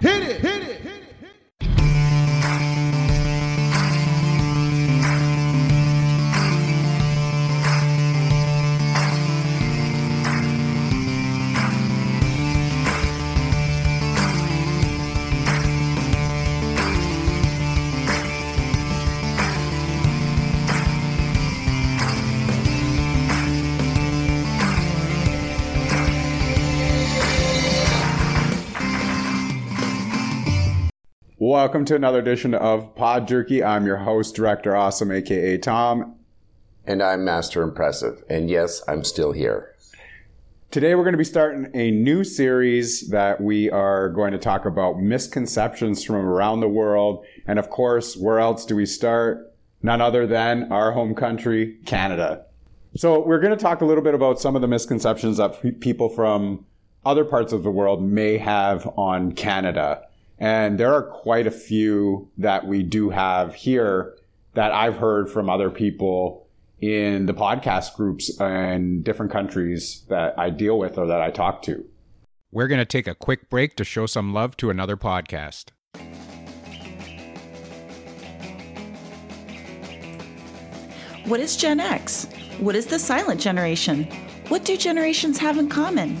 Hit it, hit it, hit it. Welcome to another edition of Pod Jerky. I'm your host, Director Awesome, aka Tom. And I'm Master Impressive. And yes, I'm still here. Today we're going to be starting a new series that we are going to talk about misconceptions from around the world. And of course, where else do we start? None other than our home country, Canada. So we're going to talk a little bit about some of the misconceptions that people from other parts of the world may have on Canada. And there are quite a few that we do have here that I've heard from other people in the podcast groups and different countries that I deal with or that I talk to. We're going to take a quick break to show some love to another podcast. What is Gen X? What is the silent generation? What do generations have in common?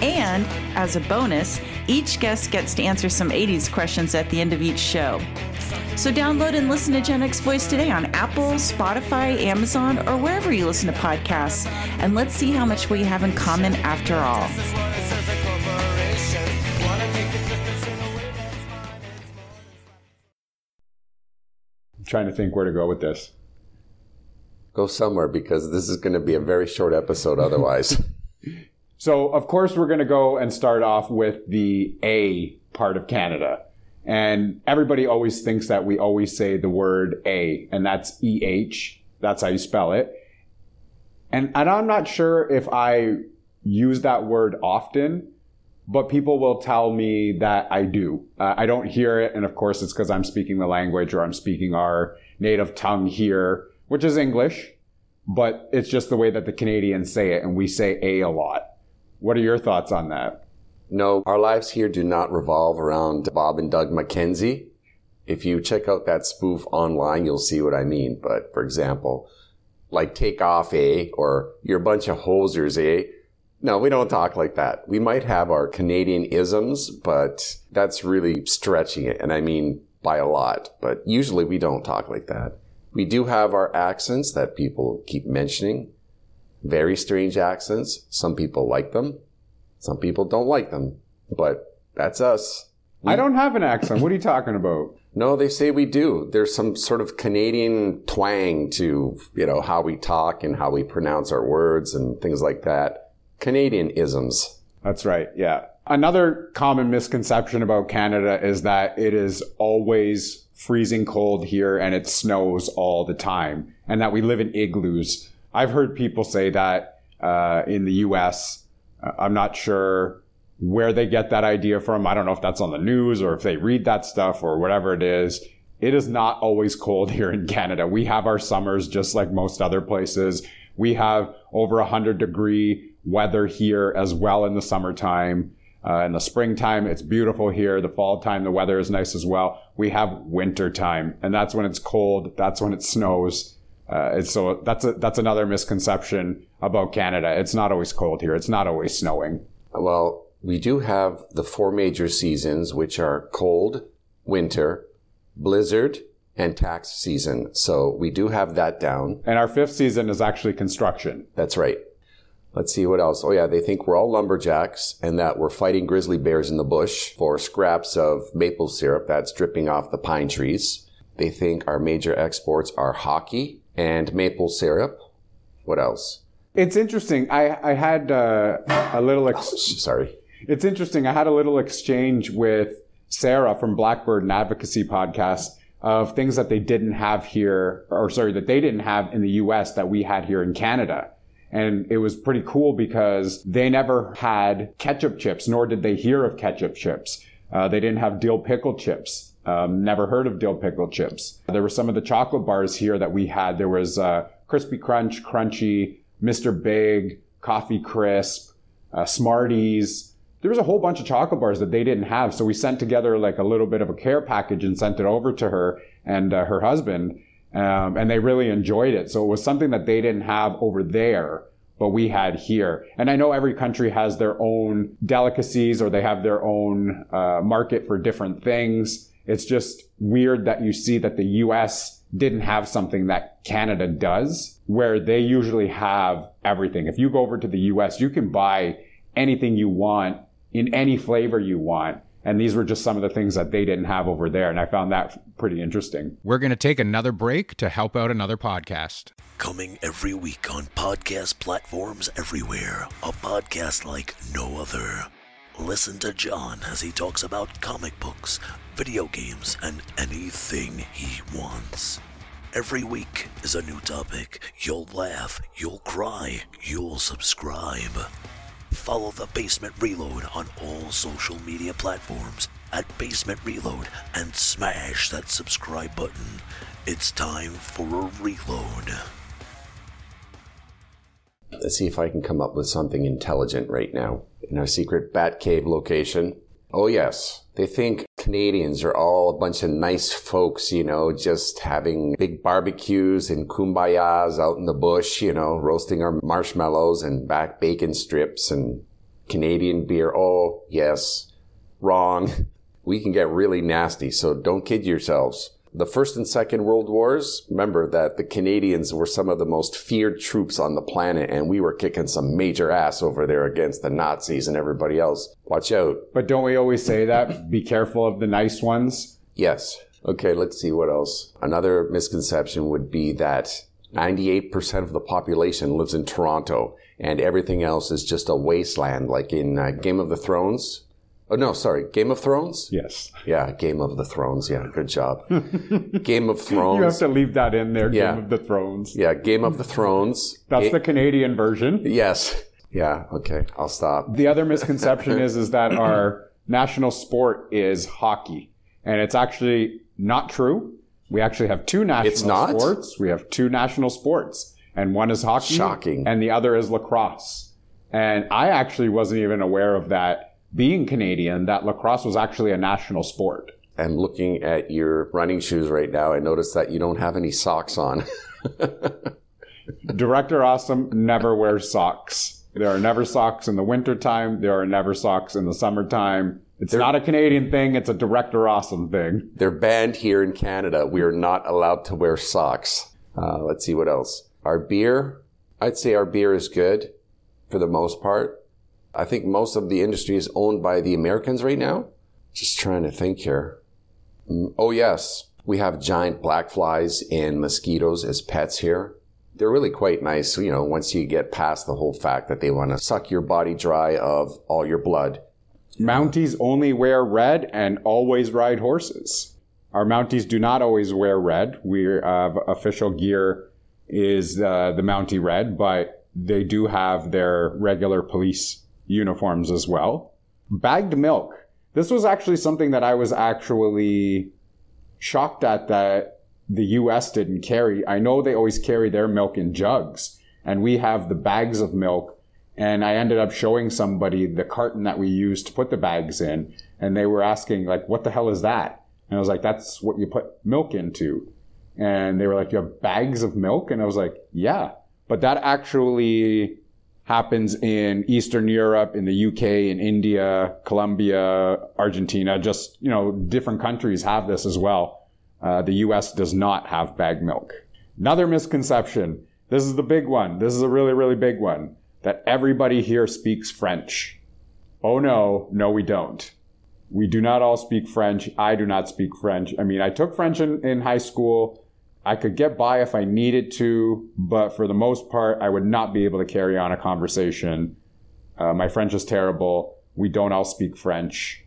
And as a bonus, each guest gets to answer some 80s questions at the end of each show. So download and listen to Gen X Voice today on Apple, Spotify, Amazon, or wherever you listen to podcasts. And let's see how much we have in common after all. I'm trying to think where to go with this. Go somewhere because this is going to be a very short episode otherwise. So, of course, we're going to go and start off with the A part of Canada. And everybody always thinks that we always say the word A, and that's EH. That's how you spell it. And, and I'm not sure if I use that word often, but people will tell me that I do. Uh, I don't hear it. And of course, it's because I'm speaking the language or I'm speaking our native tongue here, which is English, but it's just the way that the Canadians say it. And we say A a lot. What are your thoughts on that? no, our lives here do not revolve around Bob and Doug McKenzie. If you check out that spoof online, you'll see what I mean. But for example, like take off A or you're a bunch of hosers A. No, we don't talk like that. We might have our Canadian isms, but that's really stretching it. And I mean by a lot, but usually we don't talk like that. We do have our accents that people keep mentioning. Very strange accents. Some people like them. Some people don't like them, but that's us. I don't have an accent. What are you talking about? No, they say we do. There's some sort of Canadian twang to, you know, how we talk and how we pronounce our words and things like that. Canadian isms. That's right. Yeah. Another common misconception about Canada is that it is always freezing cold here and it snows all the time and that we live in igloos. I've heard people say that uh, in the US. Uh, I'm not sure where they get that idea from. I don't know if that's on the news or if they read that stuff or whatever it is. It is not always cold here in Canada. We have our summers just like most other places. We have over 100 degree weather here as well in the summertime. Uh, in the springtime, it's beautiful here. The fall time, the weather is nice as well. We have winter time, and that's when it's cold. That's when it snows. Uh, and so that's a, that's another misconception about Canada. It's not always cold here. It's not always snowing. Well, we do have the four major seasons, which are cold, winter, blizzard, and tax season. So we do have that down. And our fifth season is actually construction. That's right. Let's see what else. Oh yeah, they think we're all lumberjacks and that we're fighting grizzly bears in the bush for scraps of maple syrup that's dripping off the pine trees. They think our major exports are hockey and maple syrup. What else? It's interesting. I, I had uh, a little. Ex- Sorry. it's interesting. I had a little exchange with Sarah from Blackbird and Advocacy podcast of things that they didn't have here, or sorry, that they didn't have in the US that we had here in Canada. And it was pretty cool because they never had ketchup chips, nor did they hear of ketchup chips. Uh, they didn't have dill pickle chips. Um, never heard of dill pickle chips. There were some of the chocolate bars here that we had. There was uh, Crispy Crunch, Crunchie, Mr. Big, Coffee Crisp, uh, Smarties. There was a whole bunch of chocolate bars that they didn't have. So we sent together like a little bit of a care package and sent it over to her and uh, her husband. Um, and they really enjoyed it. So it was something that they didn't have over there, but we had here. And I know every country has their own delicacies or they have their own uh, market for different things. It's just weird that you see that the US didn't have something that Canada does, where they usually have everything. If you go over to the US, you can buy anything you want in any flavor you want. And these were just some of the things that they didn't have over there. And I found that pretty interesting. We're going to take another break to help out another podcast. Coming every week on podcast platforms everywhere. A podcast like no other. Listen to John as he talks about comic books, video games, and anything he wants. Every week is a new topic. You'll laugh, you'll cry, you'll subscribe. Follow the Basement Reload on all social media platforms at Basement Reload and smash that subscribe button. It's time for a reload. Let's see if I can come up with something intelligent right now. In our secret Batcave location. Oh, yes. They think Canadians are all a bunch of nice folks, you know, just having big barbecues and kumbayas out in the bush, you know, roasting our marshmallows and back bacon strips and Canadian beer. Oh, yes. Wrong. We can get really nasty, so don't kid yourselves. The First and Second World Wars, remember that the Canadians were some of the most feared troops on the planet, and we were kicking some major ass over there against the Nazis and everybody else. Watch out. But don't we always say that? Be careful of the nice ones. Yes. Okay, let's see what else. Another misconception would be that 98% of the population lives in Toronto and everything else is just a wasteland, like in uh, Game of the Thrones. Oh, no, sorry. Game of Thrones? Yes. Yeah, Game of the Thrones. Yeah, good job. Game of Thrones. You have to leave that in there, Yeah. Game of the Thrones. Yeah, Game of the Thrones. That's Ga- the Canadian version. Yes. Yeah, okay. I'll stop. The other misconception is is that our national sport is hockey, and it's actually not true. We actually have two national It's not? sports. We have two national sports, and one is hockey, Shocking. and the other is lacrosse. And I actually wasn't even aware of that. Being Canadian, that lacrosse was actually a national sport. I'm looking at your running shoes right now. I noticed that you don't have any socks on. Director Awesome never wears socks. There are never socks in the wintertime. There are never socks in the summertime. It's not a Canadian thing. It's a Director Awesome thing. They're banned here in Canada. We are not allowed to wear socks. Uh, let's see what else. Our beer, I'd say our beer is good for the most part. I think most of the industry is owned by the Americans right now. Just trying to think here. Oh, yes. We have giant black flies and mosquitoes as pets here. They're really quite nice, you know, once you get past the whole fact that they want to suck your body dry of all your blood. Mounties only wear red and always ride horses. Our Mounties do not always wear red. We have official gear is uh, the Mountie red, but they do have their regular police uniforms as well. Bagged milk. This was actually something that I was actually shocked at that the US didn't carry. I know they always carry their milk in jugs, and we have the bags of milk. And I ended up showing somebody the carton that we used to put the bags in, and they were asking, like, what the hell is that? And I was like, that's what you put milk into. And they were like, you have bags of milk? And I was like, yeah. But that actually happens in Eastern Europe, in the UK, in India, Colombia, Argentina, just, you know, different countries have this as well. Uh, the US does not have bag milk. Another misconception. This is the big one. This is a really, really big one that everybody here speaks French. Oh no, no, we don't. We do not all speak French. I do not speak French. I mean, I took French in, in high school. I could get by if I needed to, but for the most part, I would not be able to carry on a conversation. Uh, my French is terrible. We don't all speak French.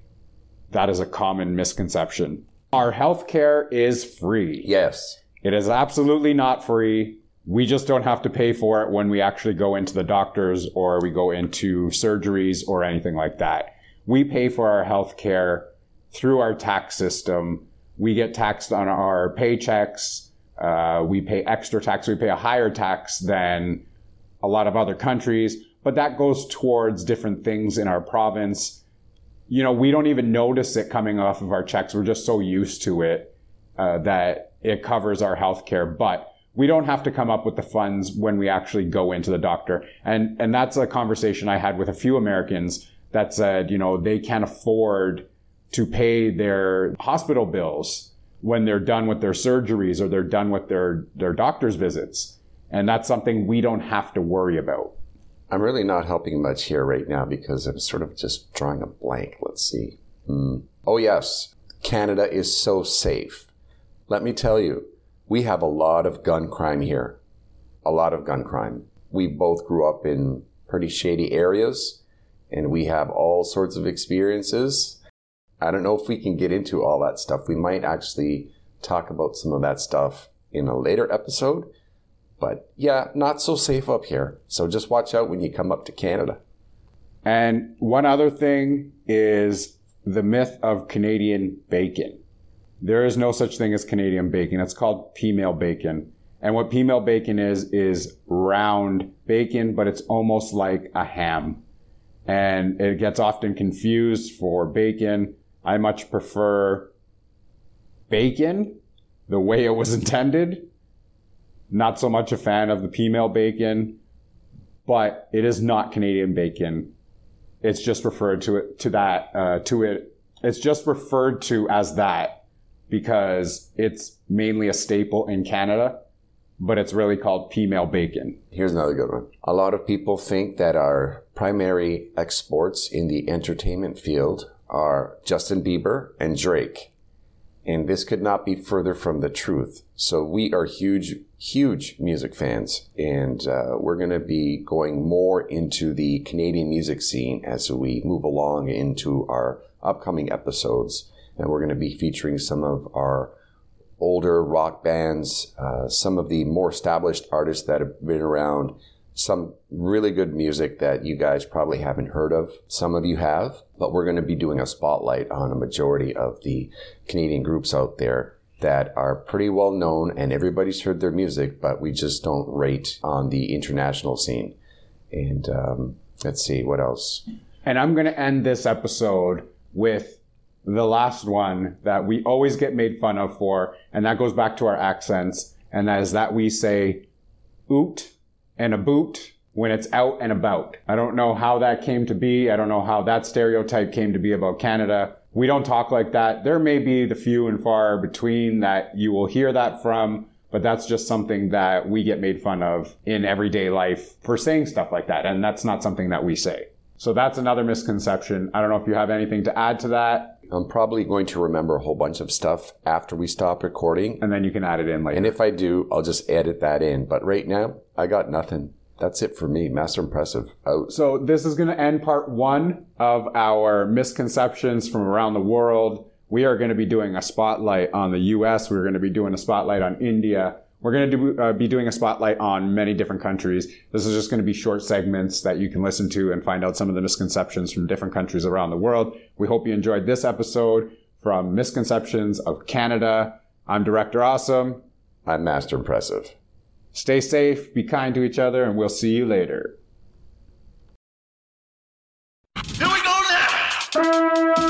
that is a common misconception. Our healthcare is free. Yes. It is absolutely not free. We just don't have to pay for it when we actually go into the doctors or we go into surgeries or anything like that. We pay for our health care through our tax system. We get taxed on our paychecks. Uh, we pay extra tax. We pay a higher tax than a lot of other countries, but that goes towards different things in our province. You know, we don't even notice it coming off of our checks. We're just so used to it uh, that it covers our health care. But we don't have to come up with the funds when we actually go into the doctor. And, and that's a conversation I had with a few Americans that said, you know, they can't afford to pay their hospital bills when they're done with their surgeries or they're done with their, their doctor's visits. And that's something we don't have to worry about. I'm really not helping much here right now because I'm sort of just drawing a blank. Let's see. Hmm. Oh, yes. Canada is so safe. Let me tell you, we have a lot of gun crime here. A lot of gun crime. We both grew up in pretty shady areas and we have all sorts of experiences. I don't know if we can get into all that stuff. We might actually talk about some of that stuff in a later episode. But yeah, not so safe up here. So just watch out when you come up to Canada. And one other thing is the myth of Canadian bacon. There is no such thing as Canadian bacon. It's called peameal bacon. And what peameal bacon is, is round bacon, but it's almost like a ham. And it gets often confused for bacon. I much prefer bacon the way it was intended. Not so much a fan of the peameal bacon, but it is not Canadian bacon. It's just referred to it to that uh, to it. It's just referred to as that because it's mainly a staple in Canada, but it's really called peameal bacon. Here's another good one. A lot of people think that our primary exports in the entertainment field are Justin Bieber and Drake. And this could not be further from the truth. So we are huge, huge music fans, and uh, we're going to be going more into the Canadian music scene as we move along into our upcoming episodes. And we're going to be featuring some of our older rock bands, uh, some of the more established artists that have been around, some really good music that you guys probably haven't heard of. Some of you have, but we're going to be doing a spotlight on a majority of the Canadian groups out there that are pretty well known and everybody's heard their music, but we just don't rate on the international scene. And um, let's see, what else? And I'm going to end this episode with the last one that we always get made fun of for, and that goes back to our accents, and that is that we say oot and a boot when it's out and about. I don't know how that came to be. I don't know how that stereotype came to be about Canada. We don't talk like that. There may be the few and far between that you will hear that from, but that's just something that we get made fun of in everyday life for saying stuff like that. And that's not something that we say. So that's another misconception. I don't know if you have anything to add to that. I'm probably going to remember a whole bunch of stuff after we stop recording. And then you can add it in later. And if I do, I'll just edit that in. But right now, I got nothing. That's it for me. Master Impressive out. So this is going to end part one of our misconceptions from around the world. We are going to be doing a spotlight on the U.S. We're going to be doing a spotlight on India. We're going to do, uh, be doing a spotlight on many different countries. This is just going to be short segments that you can listen to and find out some of the misconceptions from different countries around the world. We hope you enjoyed this episode from Misconceptions of Canada. I'm Director Awesome. I'm Master Impressive. Stay safe, be kind to each other, and we'll see you later. Here we go now.